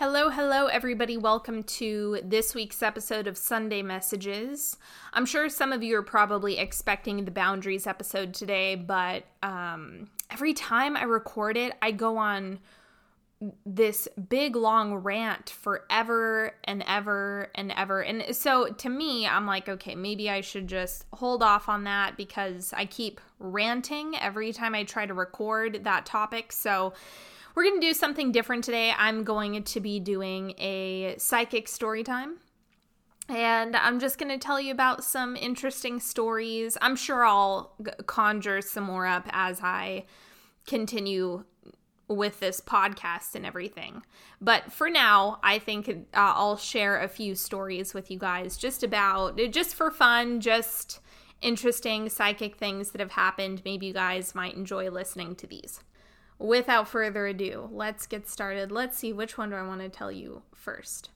Hello, hello, everybody. Welcome to this week's episode of Sunday Messages. I'm sure some of you are probably expecting the boundaries episode today, but um, every time I record it, I go on this big long rant forever and ever and ever. And so to me, I'm like, okay, maybe I should just hold off on that because I keep ranting every time I try to record that topic. So we're going to do something different today. I'm going to be doing a psychic story time. And I'm just going to tell you about some interesting stories. I'm sure I'll conjure some more up as I continue with this podcast and everything. But for now, I think uh, I'll share a few stories with you guys just about, just for fun, just interesting psychic things that have happened. Maybe you guys might enjoy listening to these without further ado, let's get started. Let's see which one do I want to tell you first.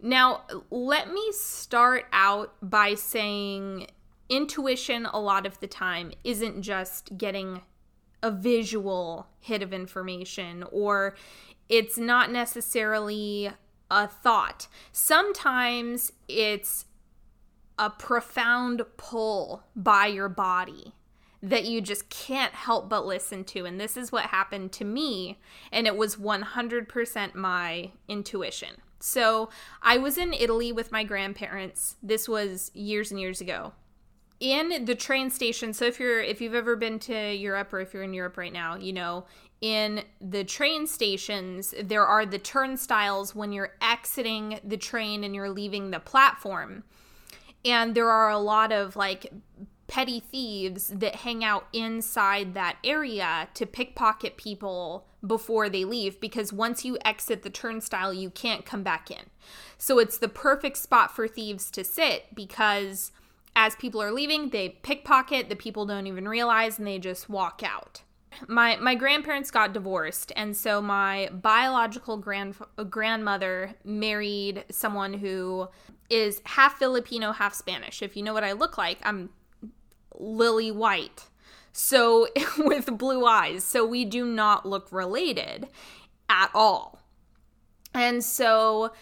Now, let me start out by saying intuition, a lot of the time, isn't just getting a visual hit of information or it's not necessarily a thought. Sometimes it's a profound pull by your body that you just can't help but listen to. And this is what happened to me. And it was 100% my intuition. So I was in Italy with my grandparents. This was years and years ago. In the train station, so if you're if you've ever been to Europe or if you're in Europe right now, you know, in the train stations, there are the turnstiles when you're exiting the train and you're leaving the platform. And there are a lot of like petty thieves that hang out inside that area to pickpocket people before they leave because once you exit the turnstile, you can't come back in. So it's the perfect spot for thieves to sit because as people are leaving, they pickpocket, the people don't even realize, and they just walk out. My my grandparents got divorced, and so my biological grand grandmother married someone who is half Filipino, half Spanish. If you know what I look like, I'm lily white. So, with blue eyes. So, we do not look related at all. And so,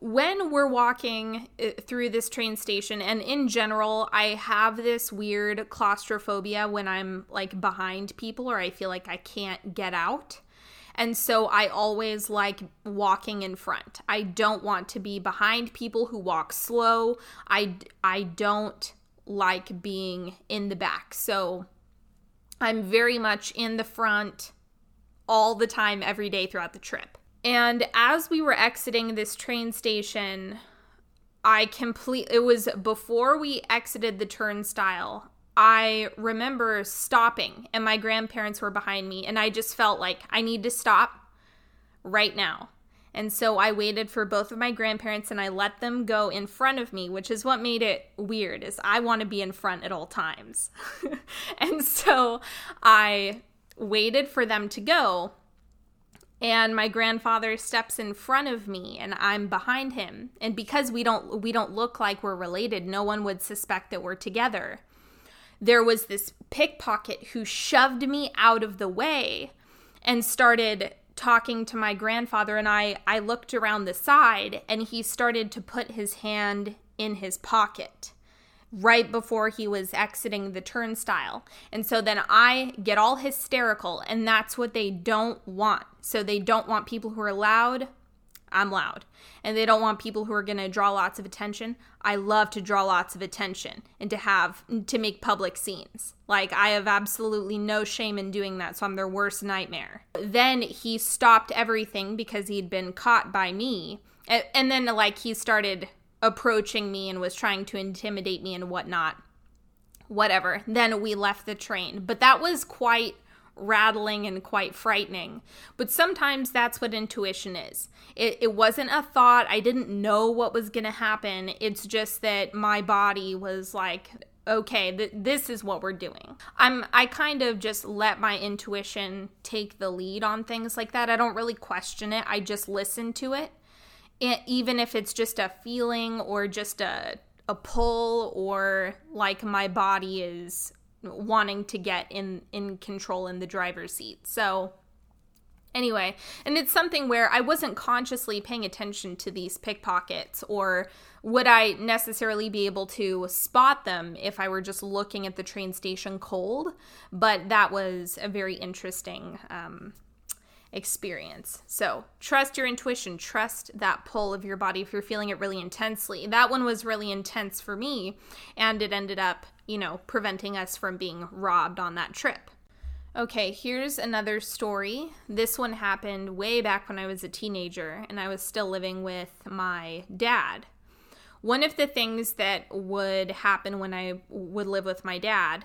when we're walking uh, through this train station, and in general, I have this weird claustrophobia when I'm like behind people or I feel like I can't get out. And so I always like walking in front. I don't want to be behind people who walk slow. I, I don't like being in the back. So I'm very much in the front all the time, every day throughout the trip. And as we were exiting this train station, I complete it was before we exited the turnstile. I remember stopping and my grandparents were behind me and I just felt like I need to stop right now. And so I waited for both of my grandparents and I let them go in front of me, which is what made it weird is I want to be in front at all times. and so I waited for them to go and my grandfather steps in front of me and I'm behind him. And because we don't we don't look like we're related, no one would suspect that we're together. There was this pickpocket who shoved me out of the way and started talking to my grandfather and I I looked around the side and he started to put his hand in his pocket right before he was exiting the turnstile. And so then I get all hysterical and that's what they don't want. So they don't want people who are loud I'm loud. And they don't want people who are going to draw lots of attention. I love to draw lots of attention and to have to make public scenes. Like I have absolutely no shame in doing that, so I'm their worst nightmare. Then he stopped everything because he'd been caught by me. And then like he started approaching me and was trying to intimidate me and whatnot. Whatever. Then we left the train. But that was quite rattling and quite frightening. But sometimes that's what intuition is. It, it wasn't a thought, I didn't know what was going to happen. It's just that my body was like, okay th- this is what we're doing i'm i kind of just let my intuition take the lead on things like that i don't really question it i just listen to it, it even if it's just a feeling or just a a pull or like my body is wanting to get in in control in the driver's seat. So Anyway, and it's something where I wasn't consciously paying attention to these pickpockets, or would I necessarily be able to spot them if I were just looking at the train station cold? But that was a very interesting um, experience. So trust your intuition, trust that pull of your body if you're feeling it really intensely. That one was really intense for me, and it ended up, you know, preventing us from being robbed on that trip. Okay, here's another story. This one happened way back when I was a teenager and I was still living with my dad. One of the things that would happen when I would live with my dad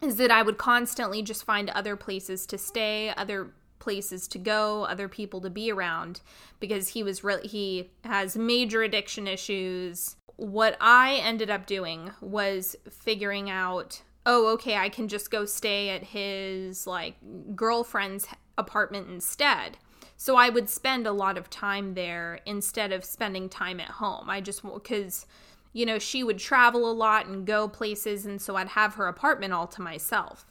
is that I would constantly just find other places to stay, other places to go, other people to be around because he was really he has major addiction issues. What I ended up doing was figuring out oh, okay, I can just go stay at his like girlfriend's apartment instead. So I would spend a lot of time there instead of spending time at home. I just because you know, she would travel a lot and go places and so I'd have her apartment all to myself.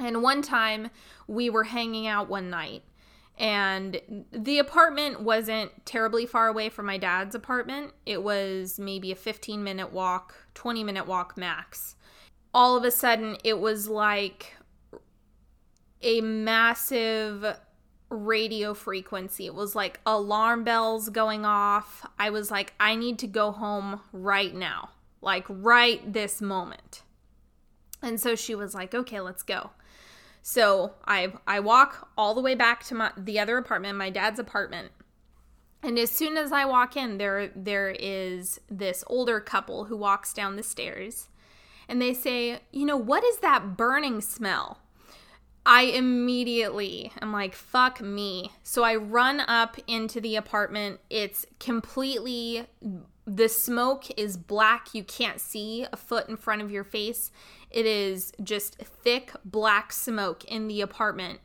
And one time we were hanging out one night and the apartment wasn't terribly far away from my dad's apartment. It was maybe a 15 minute walk, 20 minute walk max all of a sudden it was like a massive radio frequency. It was like alarm bells going off. I was like, I need to go home right now, like right this moment. And so she was like, okay, let's go. So I I walk all the way back to my the other apartment, my dad's apartment. And as soon as I walk in, there there is this older couple who walks down the stairs and they say, you know, what is that burning smell? I immediately am like, fuck me. So I run up into the apartment. It's completely, the smoke is black. You can't see a foot in front of your face. It is just thick black smoke in the apartment.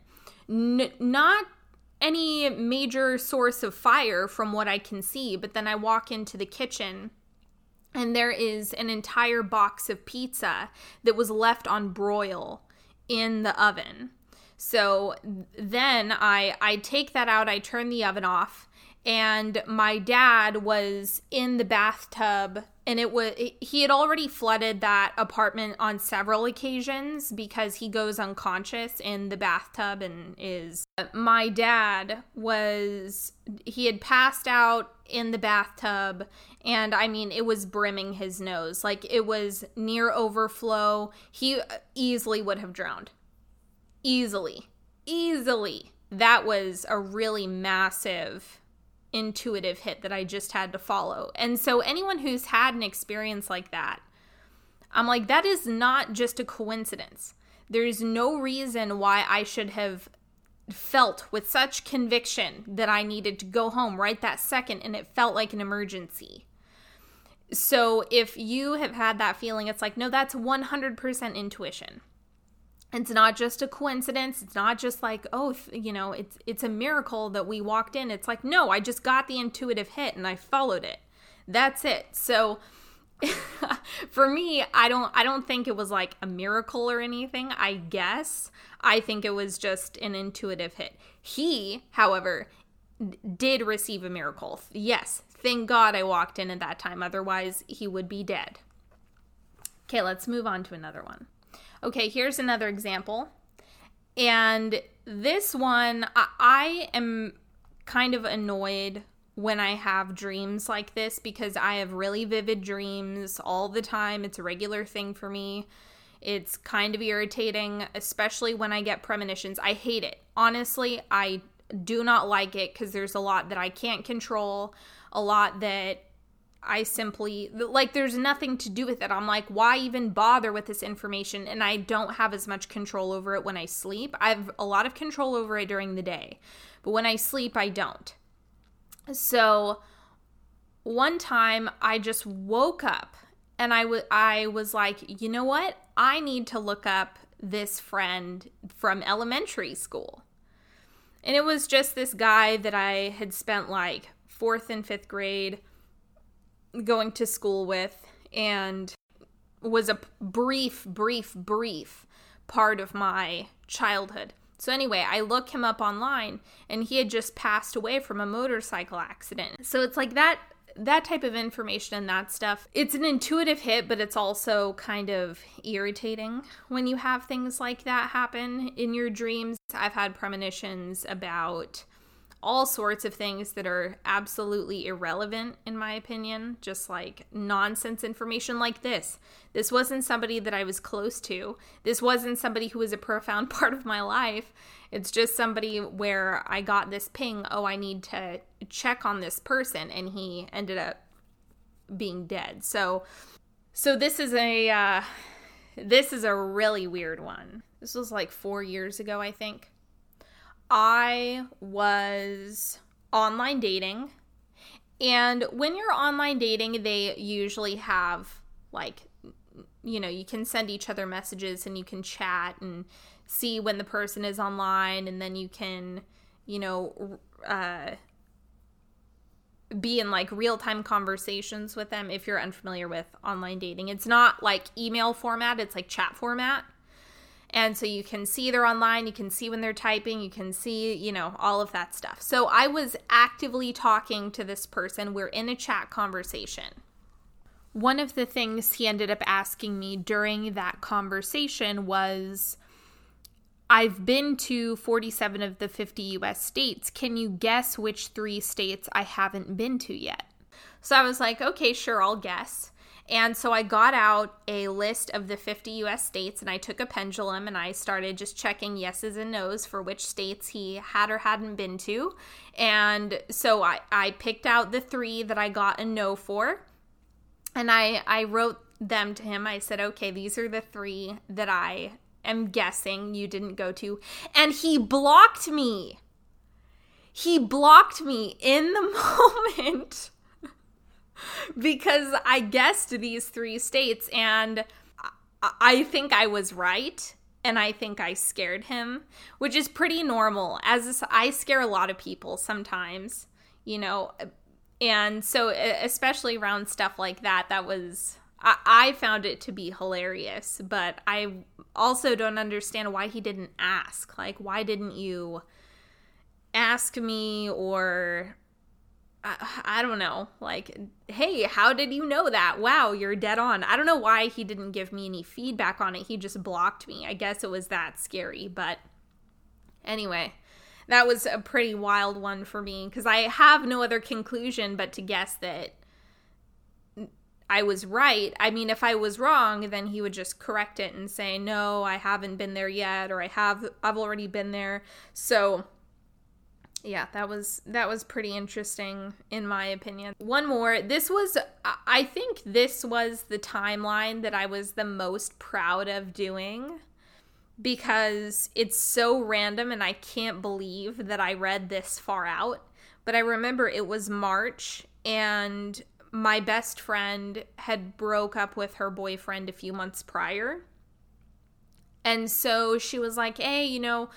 N- not any major source of fire from what I can see, but then I walk into the kitchen and there is an entire box of pizza that was left on broil in the oven. So then I I take that out, I turn the oven off, and my dad was in the bathtub and it was he had already flooded that apartment on several occasions because he goes unconscious in the bathtub and is my dad was he had passed out in the bathtub and i mean it was brimming his nose. Like it was near overflow. He easily would have drowned. Easily. Easily. That was a really massive intuitive hit that I just had to follow. And so, anyone who's had an experience like that, I'm like, that is not just a coincidence. There's no reason why I should have felt with such conviction that I needed to go home right that second, and it felt like an emergency. So, if you have had that feeling, it's like, no, that's 100% intuition it's not just a coincidence. It's not just like oh you know it's it's a miracle that we walked in. It's like no i just got the intuitive hit and i followed it. That's it. So for me i don't i don't think it was like a miracle or anything i guess. I think it was just an intuitive hit. He however did receive a miracle. Yes thank god i walked in at that time. Otherwise he would be dead. Okay let's move on to another one Okay, here's another example. And this one, I, I am kind of annoyed when I have dreams like this because I have really vivid dreams all the time. It's a regular thing for me. It's kind of irritating, especially when I get premonitions. I hate it. Honestly, I do not like it because there's a lot that I can't control, a lot that I simply like there's nothing to do with it. I'm like, why even bother with this information? And I don't have as much control over it when I sleep. I have a lot of control over it during the day, but when I sleep, I don't. So one time I just woke up and I, w- I was like, you know what? I need to look up this friend from elementary school. And it was just this guy that I had spent like fourth and fifth grade going to school with and was a brief, brief, brief part of my childhood. So, anyway, I look him up online and he had just passed away from a motorcycle accident. So, it's like that that type of information and that stuff, it's an intuitive hit, but it's also kind of irritating when you have things like that happen in your dreams. I've had premonitions about all sorts of things that are absolutely irrelevant, in my opinion, just like nonsense information like this. This wasn't somebody that I was close to. This wasn't somebody who was a profound part of my life. It's just somebody where I got this ping, oh, I need to check on this person, and he ended up being dead. So, so this is a, uh, this is a really weird one. This was like four years ago, I think. I was online dating. And when you're online dating, they usually have like, you know, you can send each other messages and you can chat and see when the person is online. And then you can, you know, uh, be in like real time conversations with them if you're unfamiliar with online dating. It's not like email format, it's like chat format. And so you can see they're online, you can see when they're typing, you can see, you know, all of that stuff. So I was actively talking to this person. We're in a chat conversation. One of the things he ended up asking me during that conversation was I've been to 47 of the 50 US states. Can you guess which three states I haven't been to yet? So I was like, okay, sure, I'll guess. And so I got out a list of the 50 US states and I took a pendulum and I started just checking yeses and nos for which states he had or hadn't been to. And so I, I picked out the three that I got a no for. And I, I wrote them to him. I said, okay, these are the three that I am guessing you didn't go to. And he blocked me. He blocked me in the moment because I guessed these three states and I think I was right and I think I scared him, which is pretty normal as I scare a lot of people sometimes, you know. And so especially around stuff like that that was I, found it to be hilarious, but I also don't understand why he didn't ask. Like why didn't you ask me or I, I don't know. Like, hey, how did you know that? Wow, you're dead on. I don't know why he didn't give me any feedback on it. He just blocked me. I guess it was that scary. But anyway, that was a pretty wild one for me because I have no other conclusion but to guess that I was right. I mean, if I was wrong, then he would just correct it and say, "No, I haven't been there yet," or "I have. I've already been there." So yeah that was that was pretty interesting in my opinion. One more. This was i think this was the timeline that i was the most proud of doing because it's so random and i can't believe that i read this far out. But i remember it was march and my best friend had broke up with her boyfriend a few months prior. And so she was like hey you know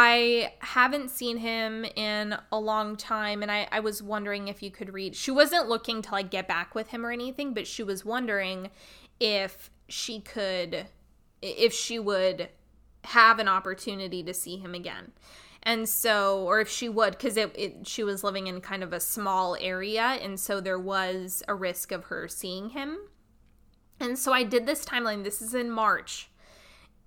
I haven't seen him in a long time, and I, I was wondering if you could read. She wasn't looking to like get back with him or anything, but she was wondering if she could, if she would have an opportunity to see him again. And so, or if she would, because it, it, she was living in kind of a small area, and so there was a risk of her seeing him. And so I did this timeline. This is in March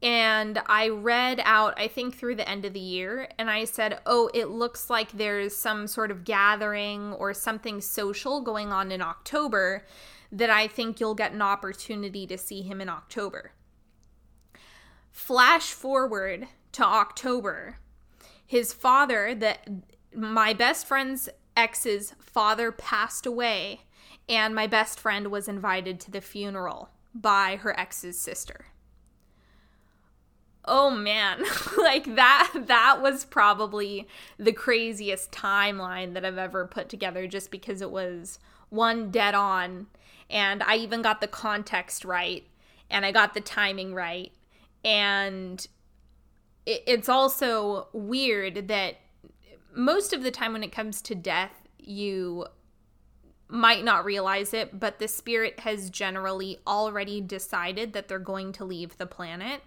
and I read out, I think, through the end of the year, and I said, Oh, it looks like there's some sort of gathering or something social going on in October that I think you'll get an opportunity to see him in October. Flash forward to October. His father, that my best friend's ex's father passed away, and my best friend was invited to the funeral by her ex's sister oh man. Like that that was probably the craziest timeline that i've ever put together just because it was one dead on. And i even got the context right and i got the timing right. And it, it's also weird that most of the time when it comes to death you might not realize it but the spirit has generally already decided that they're going to leave the planet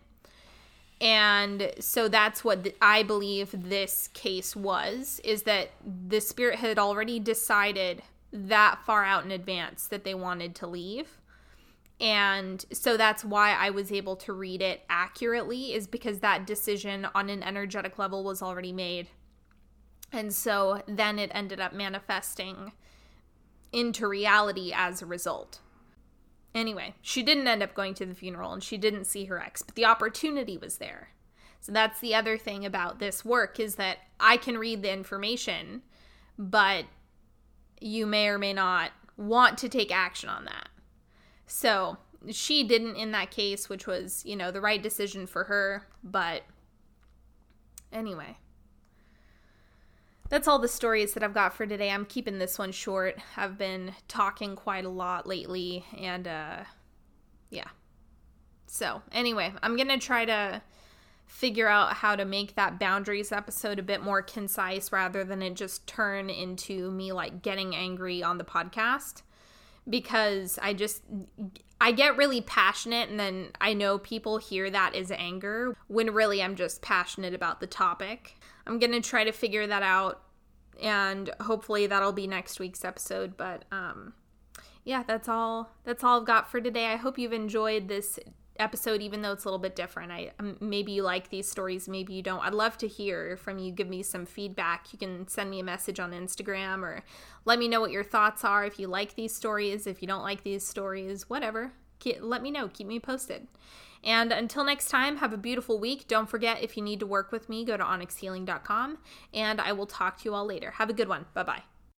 And so that's what I believe this case was is that the spirit had already decided that far out in advance that they wanted to leave. And so that's why I was able to read it accurately, is because that decision on an energetic level was already made. And so then it ended up manifesting into reality as a result. Anyway, she didn't end up going to the funeral and she didn't see her ex, but the opportunity was there. So that's the other thing about this work is that I can read the information, but you may or may not want to take action on that. So she didn't in that case, which was, you know, the right decision for her. But anyway, that's all the stories that I've got for today. I'm keeping this one short. I've been talking quite a lot lately, and uh, yeah. So, anyway, I'm going to try to figure out how to make that boundaries episode a bit more concise rather than it just turn into me like getting angry on the podcast because I just I get really passionate and then I know people hear that as anger when really I'm just passionate about the topic. I'm going to try to figure that out and hopefully that'll be next week's episode, but um yeah, that's all that's all I've got for today. I hope you've enjoyed this episode even though it's a little bit different. I um, maybe you like these stories maybe you don't. I'd love to hear from you. Give me some feedback. You can send me a message on instagram or let me know what your thoughts are if you like these stories if you don't like these stories whatever let me know. Keep me posted. And until next time have a beautiful week. Don't forget if you need to work with me go to onyxhealing.com and i will talk to you all later. Have a good one. Bye bye